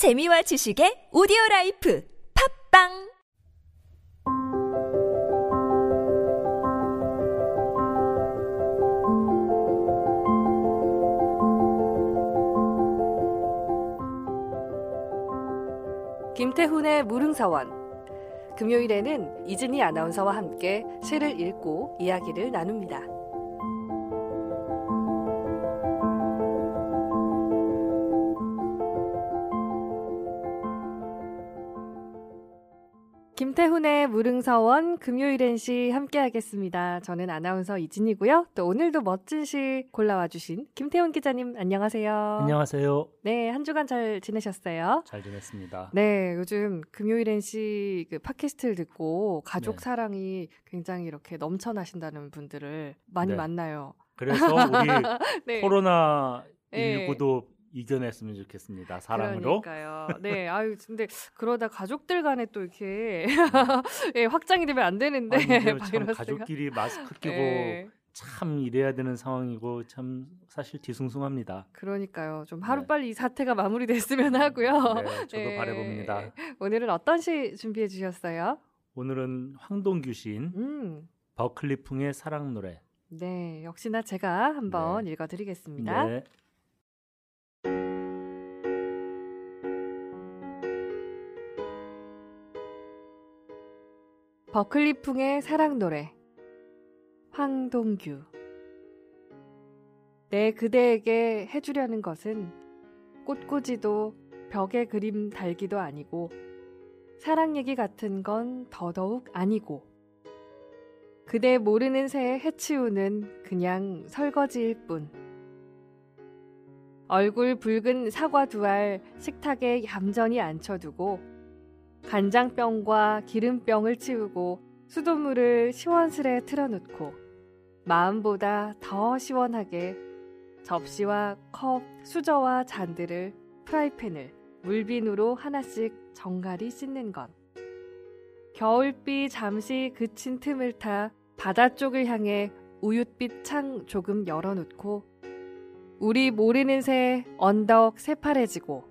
재미와 지식의 오디오 life 팟빵 김태훈의 무릉서원 금요일에는 이진희 아나운서와 함께 시를 읽고 이야기를 나눕니다. 김태훈의 무릉서원 금요일엔 시 함께하겠습니다. 저는 아나운서 이진이고요. 또 오늘도 멋진 시 골라와 주신 김태훈 기자님 안녕하세요. 안녕하세요. 네, 한 주간 잘 지내셨어요? 잘 지냈습니다. 네, 요즘 금요일엔 시그 팟캐스트를 듣고 가족 네. 사랑이 굉장히 이렇게 넘쳐나신다는 분들을 많이 네. 만나요. 그래서 우리 네. 코로나 네. 19도 이겨냈으면 좋겠습니다. 사랑으로. 그러니까요. 네, 아유, 근데 그러다 가족들 간에 또 이렇게 예, 확장이 되면 안 되는데 아니, 참. 가족끼리 마스크 끼고 네, 참 이래야 되는 상황이고 참 사실 뒤숭숭합니다. 그러니까요. 좀 하루 네. 빨리 이 사태가 마무리됐으면 하고요. 네, 저도 네. 바라봅니다. 오늘은 어떤 시 준비해 주셨어요? 오늘은 황동규 시인 음, 버클리풍의 사랑 노래. 네, 역시나 제가 한번 네. 읽어드리겠습니다. 버클리풍의 사랑 노래 황동규. 내 그대에게 해주려는 것은 꽃꽂이도 벽에 그림 달기도 아니고 사랑 얘기 같은 건 더더욱 아니고 그대 모르는 새에 해치우는 그냥 설거지일 뿐. 얼굴 붉은 사과 두 알 식탁에 얌전히 앉혀두고 간장병과 기름병을 치우고 수돗물을 시원스레 틀어놓고 마음보다 더 시원하게 접시와 컵, 수저와 잔들을 프라이팬을 물비누로 하나씩 정갈이 씻는 것. 겨울비 잠시 그친 틈을 타 바다 쪽을 향해 우윳빛 창 조금 열어놓고 우리 모르는 새 언덕 새파래지고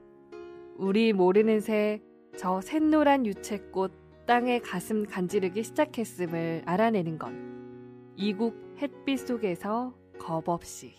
우리 모르는 새 저 샛노란 유채꽃 땅에 가슴 간지르기 시작했음을 알아내는 건 이국 햇빛 속에서 겁없이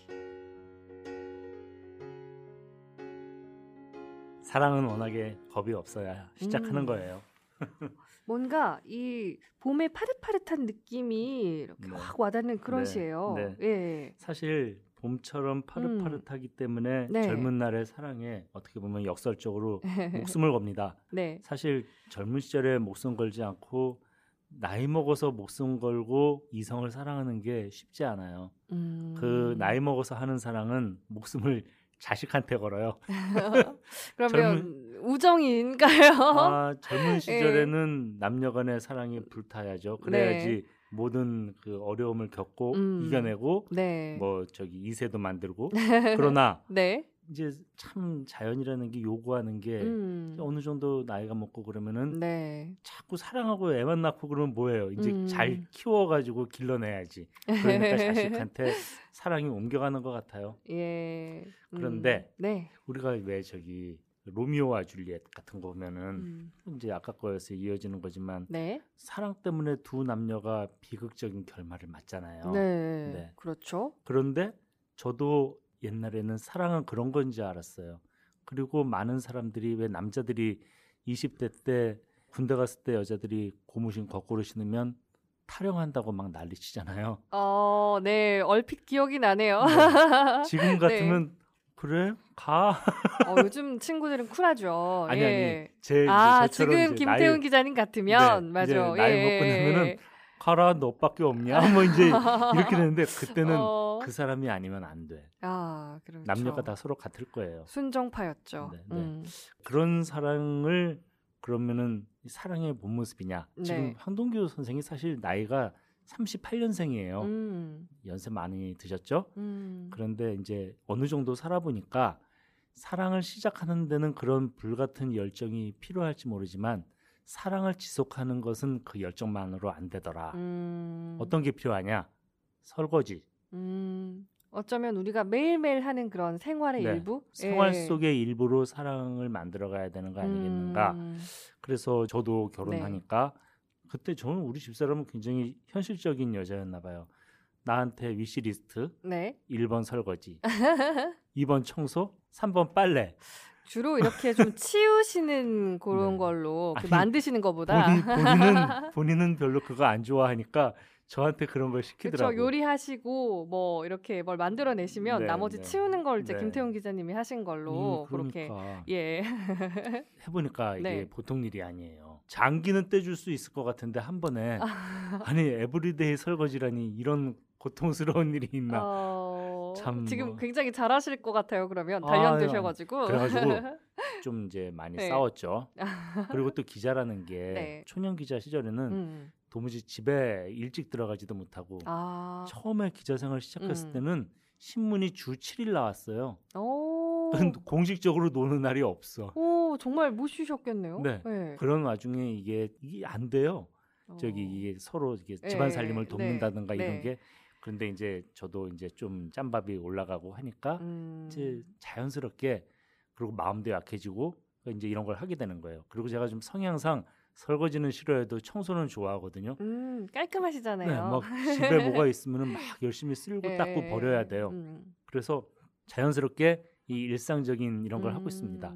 사랑은 워낙에 겁이 없어야 시작하는 음. 거예요. 뭔가 이 봄의 파릇파릇한 느낌이 이렇게 네. 확 와닿는 그런 네. 시예요. 네. 예. 사실 봄처럼 파릇파릇하기 때문에 네. 젊은 날의 사랑에 어떻게 보면 역설적으로 목숨을 겁니다. 네. 사실 젊은 시절에 목숨 걸지 않고 나이 먹어서 목숨 걸고 이성을 사랑하는 게 쉽지 않아요. 음. 그 나이 먹어서 하는 사랑은 목숨을 자식한테 걸어요. 그러면 우정인가요? 아, 젊은 시절에는 남녀간의 사랑이 불타야죠. 그래야지 모든 그 어려움을 겪고 네. 음. 이겨내고 네. 뭐 저기 이세도 만들고 그러나 네. 이제 참 자연이라는 게 요구하는 게 음. 어느 정도 나이가 먹고 그러면은 네. 자꾸 사랑하고 애만 낳고 그러면 뭐예요? 이제 음. 잘 키워가지고 길러내야지. 그러니까 자식한테 사랑이 옮겨가는 것 같아요. 예. 음. 그런데 네. 우리가 왜 저기 로미오와 줄리엣 같은 거 보면은 음. 이제 아까 거에서 이어지는 거지만 네. 사랑 때문에 두 남녀가 비극적인 결말을 맞잖아요. 네. 네. 그렇죠. 그런데 저도 옛날에는 사랑은 그런 건지 알았어요. 그리고 많은 사람들이 왜 남자들이 20대 때 군대 갔을 때 여자들이 고무신 거꾸로 신으면 타령한다고 막 난리치잖아요. 어, 네. 얼핏 기억이 나네요. 네. 지금 네. 같으면 그래 가 어, 요즘 친구들은 쿨하죠. 아니 예. 아니 제 아, 지금 김태훈 나이, 기자님 같으면 네, 맞아. 나이 예. 먹고 나면은 가라 너밖에 없냐 뭐 이제 이렇게 되는데 그때는 어. 그 사람이 아니면 안 돼. 아, 그렇죠. 남녀가 다 서로 같을 거예요. 순정파였죠. 네, 네. 음. 그런 사랑을 그러면은 이 사랑의 본 모습이냐? 지금 네. 황동규 선생이 사실 나이가 38년생이에요. 음. 연세 많이 드셨죠? 음. 그런데 이제 어느 정도 살아보니까 사랑을 시작하는 데는 그런 불같은 열정이 필요할지 모르지만 사랑을 지속하는 것은 그 열정만으로 안 되더라. 음. 어떤 게 필요하냐? 설거지, 음. 어쩌면 우리가 매일매일 하는 그런 생활의 네. 일부? 생활 예. 속의 일부로 사랑을 만들어 가야 되는 거 아니겠는가. 음, 그래서 저도 결혼하니까 그때 저는 우리 집사람은 굉장히 현실적인 여자였나 봐요. 나한테 위시리스트 네. 1번 1번 설거지, 2번 청소, 3번 빨래. 주로 이렇게 좀 치우시는 그런 네. 걸로 그 아니, 만드시는 것보다 본인, 본인은 본인은 별로 그거 안 좋아하니까 저한테 그런 걸 시키더라고요. 그렇죠. 요리하시고 뭐 이렇게 뭘 만들어내시면 네, 나머지 네. 치우는 걸 이제 네. 김태훈 기자님이 하신 걸로 음, 그렇게 그러니까 예. 해보니까 이게 네. 보통 일이 아니에요. 장기는 떼줄 수 있을 것 같은데 한 번에 아니 everyday 설거지라니 이런 고통스러운 일이 있나. 어, 참 지금 뭐. 굉장히 잘하실 것 같아요. 그러면 아, 단련되셔가지고. 그래가지고 좀 이제 많이 네. 싸웠죠. 그리고 또 기자라는 게 네. 초년 기자 시절에는 음. 도무지 집에 일찍 들어가지도 못하고 아. 처음에 기자 생활 시작했을 음. 때는 신문이 주 7일 나왔어요. 오. 공식적으로 노는 날이 없어. 오 정말 못 쉬셨겠네요. 네. 그런 와중에 이게 이게 안 돼요. 저기 어. 이게 서로 이게 네, 집안 살림을 네, 돕는다든가 이런 네. 게 그런데 이제 저도 이제 좀 짬밥이 올라가고 하니까 음. 이제 자연스럽게 그리고 마음도 약해지고 이제 이런 걸 하게 되는 거예요. 그리고 제가 좀 성향상 설거지는 싫어해도 청소는 좋아하거든요. 음, 깔끔하시잖아요. 네, 막 집에 뭐가 있으면은 막 열심히 쓸고 예, 닦고 버려야 돼요. 음. 그래서 자연스럽게 이 일상적인 이런 걸 하고 있습니다.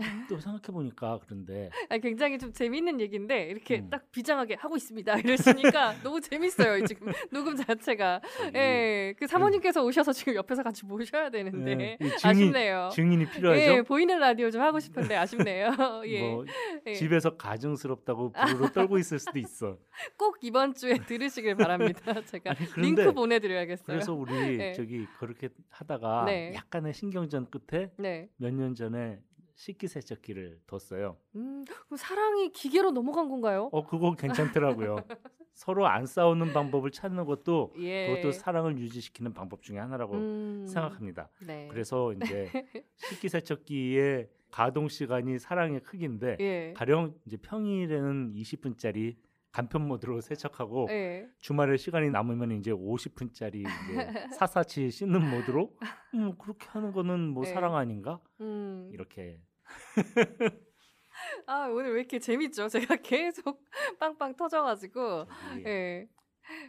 음. 또 생각해 보니까 그런데 아니, 굉장히 좀 재밌는 얘기인데 이렇게 음. 딱 비장하게 하고 있습니다 이러시니까 너무 재밌어요 지금 녹음 자체가. 예, 그 사모님께서 오셔서 지금 옆에서 같이 모셔야 되는데 예, 이 증인, 아쉽네요. 증인이 필요하죠. 예, 보이는 라디오 좀 하고 싶은데 아쉽네요. 예, 뭐 예. 집에서 가증스럽다고 부르르 떨고 있을 수도 있어. 꼭 이번 주에 들으시길 바랍니다. 제가 아니 그런데 링크 보내드려야겠어요. 그래서 우리 네. 저기 그렇게 하다가 네. 약간의 신경전 끝에 네. 몇년 전에 식기세척기를 뒀어요. 음, 그럼 사랑이 기계로 넘어간 건가요? 어 그거 괜찮더라고요. 서로 안 싸우는 방법을 찾는 것도 예. 그것도 사랑을 유지시키는 방법 중에 하나라고 음, 생각합니다. 네. 그래서 이제 식기세척기의 가동 시간이 사랑의 크기인데 예. 가령 이제 평일에는 20분짜리 간편 모드로 세척하고 예. 주말에 시간이 남으면 이제 50분짜리 이제 사사치 씻는 모드로 음, 그렇게 하는 거는 뭐 네. 사랑 아닌가 음. 이렇게 아 오늘 왜 이렇게 재밌죠? 제가 계속 빵빵 터져가지고 예.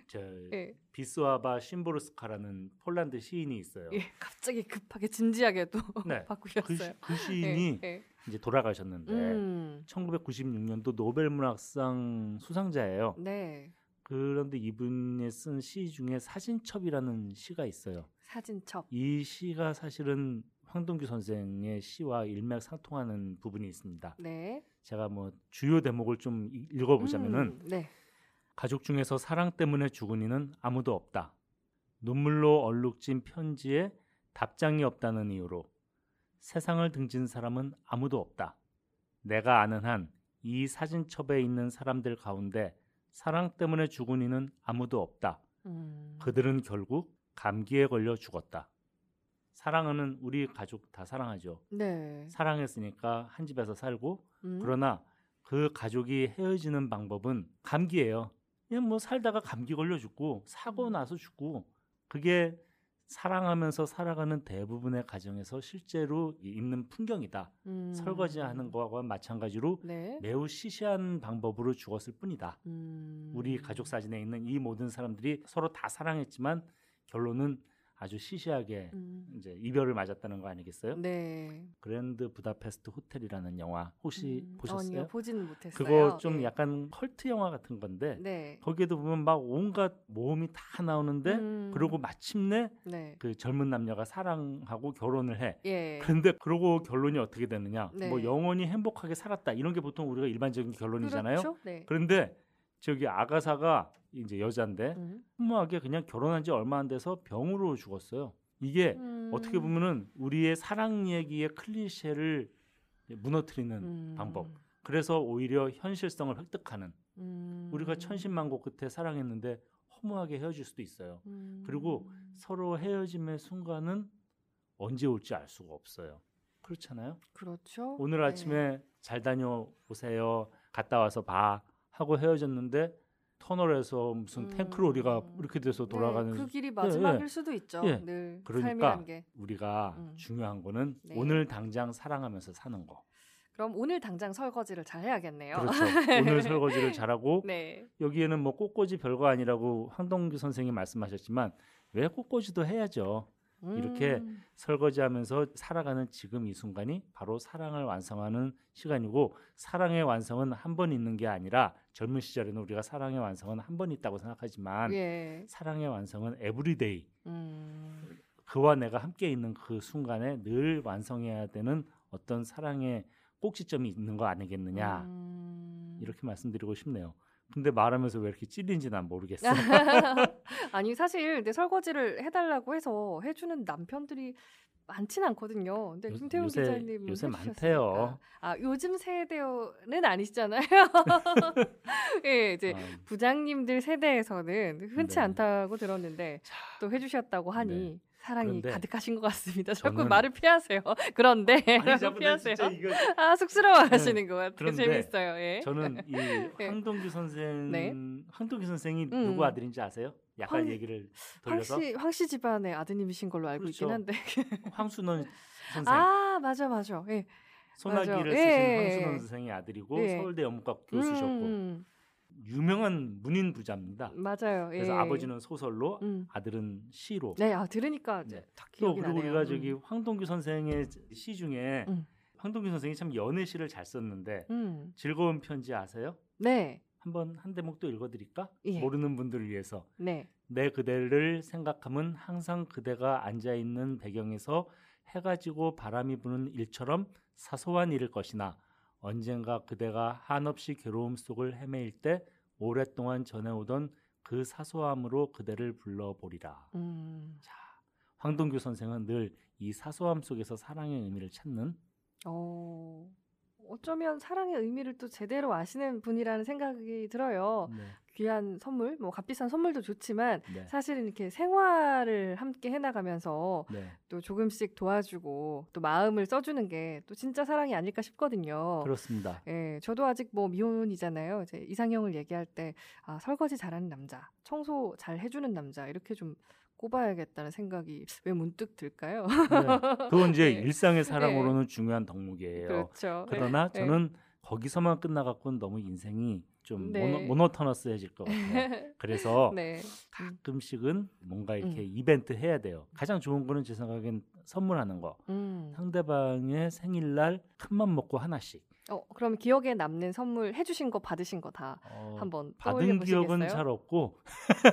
저 예. 비스와바 심보르스카라는 폴란드 시인이 있어요. 예. 갑자기 급하게 진지하게 또 네. 그, 바꾸셨어요. 시, 그 시인이 예. 예. 이제 돌아가셨는데 음. 1996년도 노벨 문학상 수상자예요. 네. 그런데 이분이 쓴 시 중에 사진첩이라는 시가 있어요. 사진첩. 이 시가 사실은 황동규 선생의 시와 일맥상통하는 부분이 있습니다. 네. 제가 뭐 주요 대목을 좀 이- 읽어보자면은 음, 네. 가족 중에서 사랑 때문에 죽은 이는 아무도 없다. 눈물로 얼룩진 편지에 답장이 없다는 이유로 세상을 등진 사람은 아무도 없다. 내가 아는 한 이 사진첩에 있는 사람들 가운데 사랑 때문에 죽은 이는 아무도 없다. 음. 그들은 결국 감기에 걸려 죽었다. 사랑하는 우리 가족 다 사랑하죠. 네. 사랑했으니까 한 집에서 살고 음. 그러나 그 가족이 헤어지는 방법은 감기예요. 그냥 뭐 살다가 감기 걸려 죽고 사고 음. 나서 죽고 그게 사랑하면서 살아가는 대부분의 가정에서 실제로 있는 풍경이다. 음. 설거지하는 거와 마찬가지로 네. 매우 시시한 방법으로 죽었을 뿐이다. 음. 우리 가족 사진에 있는 이 모든 사람들이 서로 다 사랑했지만 결론은 아주 시시하게 음. 이제 이별을 맞았다는 거 아니겠어요? 네. 그랜드 부다페스트 호텔이라는 영화 혹시 음. 보셨어요? 아니요, 보지는 못했어요. 그거 좀 예. 약간 컬트 영화 같은 건데 네. 거기에도 보면 막 온갖 모험이 다 나오는데 음. 그러고 마침내 네. 그 젊은 남녀가 사랑하고 결혼을 해. 예. 그런데 그러고 결론이 어떻게 되느냐? 네. 뭐 영원히 행복하게 살았다 이런 게 보통 우리가 일반적인 결론이잖아요. 그렇죠? 네. 그런데 저기 아가사가 이제 여자인데 음. 허무하게 그냥 결혼한 지 얼마 안 돼서 병으로 죽었어요. 이게 음. 어떻게 보면은 우리의 사랑 얘기의 클리셰를 무너뜨리는 음. 방법. 그래서 오히려 현실성을 획득하는 음. 우리가 천신만고 끝에 사랑했는데 허무하게 헤어질 수도 있어요. 음. 그리고 서로 헤어짐의 순간은 언제 올지 알 수가 없어요. 그렇잖아요. 그렇죠. 오늘 네. 아침에 잘 다녀오세요. 갔다 와서 봐 하고 헤어졌는데 터널에서 무슨 탱크로리가 음. 이렇게 돼서 네, 돌아가는 그 길이 마지막일 예. 수도 있죠. 예. 늘 그러니까. 우리가 음. 중요한 거는 네. 오늘 당장 사랑하면서 사는 거. 그럼 오늘 당장 설거지를 잘 해야겠네요. 그렇죠. 오늘 설거지를 잘하고 네. 여기에는 뭐 꽃꽂이 별거 아니라고 황동규 선생이 말씀하셨지만 왜 꽃꽂이도 해야죠. 이렇게 음. 설거지하면서 살아가는 지금 이 순간이 바로 사랑을 완성하는 시간이고 사랑의 완성은 한 번 있는 게 아니라 젊은 시절에는 우리가 사랑의 완성은 한 번 있다고 생각하지만 예. 사랑의 완성은 everyday 음. 그와 내가 함께 있는 그 순간에 늘 완성해야 되는 어떤 사랑의 꼭지점이 있는 거 아니겠느냐 음. 이렇게 말씀드리고 싶네요. 근데 말하면서 왜 이렇게 찔린지 난 모르겠어. 아니 사실 내 설거지를 해달라고 해서 해주는 남편들이 많진 않거든요. 근데 요- 김태훈 요새- 기자님 요새 많대요. 아 요즘 세대는 아니시잖아요. 예, 이제 아, 부장님들 세대에서는 흔치 네. 않다고 들었는데 또 해주셨다고 하니 네. 사랑이 가득하신 것 같습니다. 자꾸 말을 피하세요. 그런데 아니, 피하세요. 이거 아 쑥스러워하시는 것 같아요. 재밌어요. 예. 저는 이 황동규 선생 네. 황동규 선생이 음. 누구 아들인지 아세요? 약간 황- 얘기를 돌려서 황씨 황씨 집안의 아드님이신 걸로 알고 그렇죠. 있긴 한데. 황순원 선생 아 맞아 맞아. 예. 소나기를 맞아. 쓰신 예, 황순원 예. 선생의 아들이고 예. 서울대 연문과 교수셨고 음, 유명한 문인 부자입니다. 맞아요. 그래서 예. 아버지는 소설로 음. 아들은 시로 네, 아 들으니까 네. 딱또 그리고 나네요. 우리가 저기 음. 황동규 선생의 시 중에 음. 황동규 선생이 참 연애시를 잘 썼는데 음. 즐거운 편지 아세요? 네, 한번 한 대목 또 읽어드릴까? 예. 모르는 분들을 위해서 네. 내 그대를 생각하면 항상 그대가 앉아 있는 배경에서 해가 지고 바람이 부는 일처럼 사소한 일일 것이나 언젠가 그대가 한없이 괴로움 속을 헤매일 때 오랫동안 전해오던 그 사소함으로 그대를 불러보리라. 음. 자, 황동규 선생은 늘 이 사소함 속에서 사랑의 의미를 찾는 어. 어쩌면 사랑의 의미를 또 제대로 아시는 분이라는 생각이 들어요. 네, 귀한 선물, 뭐 값비싼 선물도 좋지만 네, 사실은 이렇게 생활을 함께 해나가면서 네. 또 조금씩 도와주고 또 마음을 써주는 게 또 진짜 사랑이 아닐까 싶거든요. 그렇습니다. 예, 저도 아직 뭐 미혼이잖아요. 이제 이상형을 얘기할 때 아, 설거지 잘하는 남자, 청소 잘 해주는 남자 이렇게 좀 꼽아야겠다는 생각이 왜 문득 들까요? 네. 그건 이제 네. 일상의 사랑으로는 중요한 덕목이에요. 그렇죠. 그러나 네. 저는 거기서만 끝나갖고는 너무 인생이 좀 네. 모노, 모노 터너스해질 것 같아요. 그래서 네. 가끔씩은 뭔가 이렇게 음. 이벤트 해야 돼요. 가장 좋은 거는 제 생각엔 선물하는 거. 음. 상대방의 생일날 큰 맘 먹고 하나씩. 어, 그럼 기억에 남는 선물 해주신 거 받으신 거 다 어, 한번 받은 기억은 잘 없고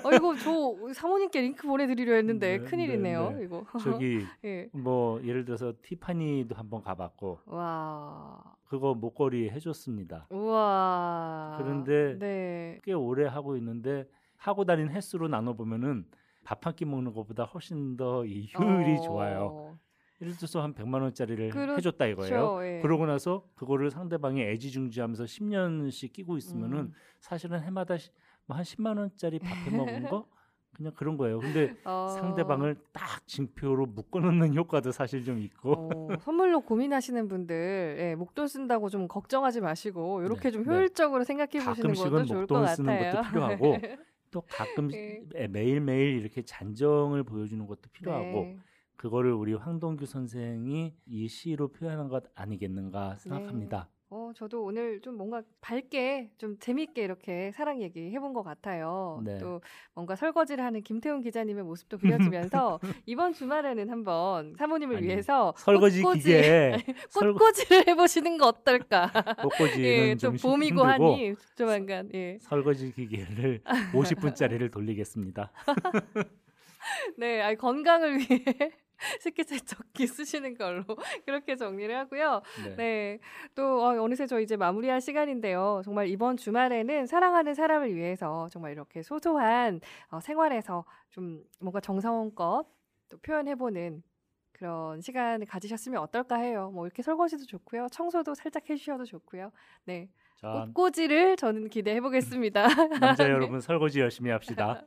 어 이거 저 사모님께 링크 보내드리려 했는데 네, 큰일이네요. 네, 네. 이거. 저기 예. 뭐 예를 들어서 티파니도 한번 가봤고 와. 그거 목걸이 해줬습니다. 우와. 그런데 네. 꽤 오래 하고 있는데 하고 다닌 횟수로 나눠 보면은 밥 한 끼 먹는 것보다 훨씬 더 이 효율이 어, 좋아요. 예를 들어서 한 100만 원짜리를 그렇죠. 해줬다 이거예요. 예. 그러고 나서 그거를 상대방이 애지중지하면서 10년씩 끼고 있으면은 음. 사실은 해마다 시- 뭐한 10만 원짜리 밥해 먹은 거 그냥 그런 거예요. 근데 어, 상대방을 딱 징표로 묶어놓는 효과도 사실 좀 있고 어, 선물로 고민하시는 분들 예, 목돈 쓴다고 좀 걱정하지 마시고 이렇게 네, 좀 네. 효율적으로 생각해 보시는 것도 가끔씩은 좋을 것 목돈을 쓰는 같아요. 것도 필요하고 또 가끔 네. 매일매일 이렇게 잔정을 보여주는 것도 필요하고 네. 그거를 우리 황동규 선생이 이 시로 표현한 것 아니겠는가 생각합니다. 어, 저도 오늘 좀 뭔가 밝게 좀 재밌게 이렇게 사랑 얘기 해본 것 같아요. 네. 또 뭔가 설거지를 하는 김태훈 기자님의 모습도 그려지면서 이번 주말에는 한번 사모님을 아니, 위해서 설거지 꽃꽂이- 기계에 설- 꽃꽂이를 해보시는 거 어떨까? 꽃꽂이는 예, 또좀 힘- 봄이고 하니 조만간 예. 설거지 기계를 50분짜리를 돌리겠습니다. 네, 아니, 건강을 위해 식기세척기 쓰시는 걸로 그렇게 정리를 하고요. 네. 네, 또 어, 어느새 저 이제 마무리할 시간인데요. 정말 이번 주말에는 사랑하는 사람을 위해서 정말 이렇게 소소한 어, 생활에서 좀 뭔가 정성껏 또 표현해보는 그런 시간을 가지셨으면 어떨까 해요. 뭐 이렇게 설거지도 좋고요, 청소도 살짝 해주셔도 좋고요. 네, 자, 꽃꽂이를 저는 기대해 보겠습니다. 남자 여러분 설거지 열심히 합시다.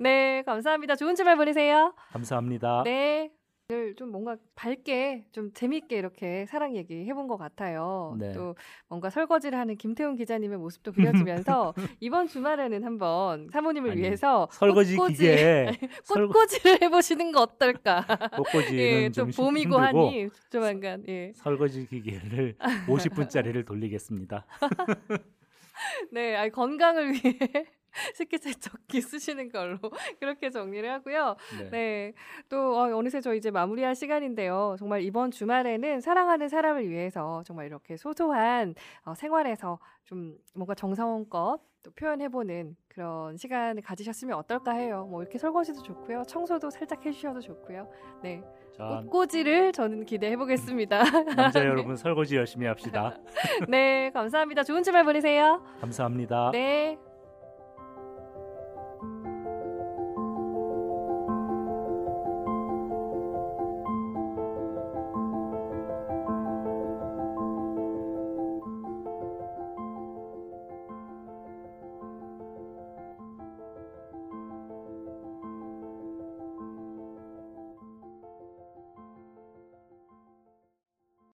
네, 감사합니다. 좋은 주말 보내세요. 감사합니다. 네. 오늘 좀 뭔가 밝게 좀 재밌게 이렇게 사랑 얘기 해본 것 같아요. 네. 또 뭔가 설거지를 하는 김태훈 기자님의 모습도 그려지면서 이번 주말에는 한번 사모님을 아니, 위해서 설거지 꽃꽂이- 기계 설- 꽃꽂이를 해보시는 거 어떨까? 꽃꽂이는 예, 좀 좀 봄이고 힘들고 하니 조만간 예. 설거지 기계를 50분짜리를 돌리겠습니다. 네, 아니, 건강을 위해 식기세척기 쓰시는 걸로 그렇게 정리를 하고요. 네. 네, 또 어, 어느새 저 이제 마무리할 시간인데요. 정말 이번 주말에는 사랑하는 사람을 위해서 정말 이렇게 소소한 어, 생활에서 좀 뭔가 정성껏 또 표현해보는 그런 시간을 가지셨으면 어떨까 해요. 뭐 이렇게 설거지도 좋고요, 청소도 살짝 해주셔도 좋고요. 네, 자, 꽃꽂이를 저는 기대해보겠습니다. 남자 여러분 설거지 열심히 합시다. 네, 감사합니다. 좋은 주말 보내세요. 감사합니다. 네.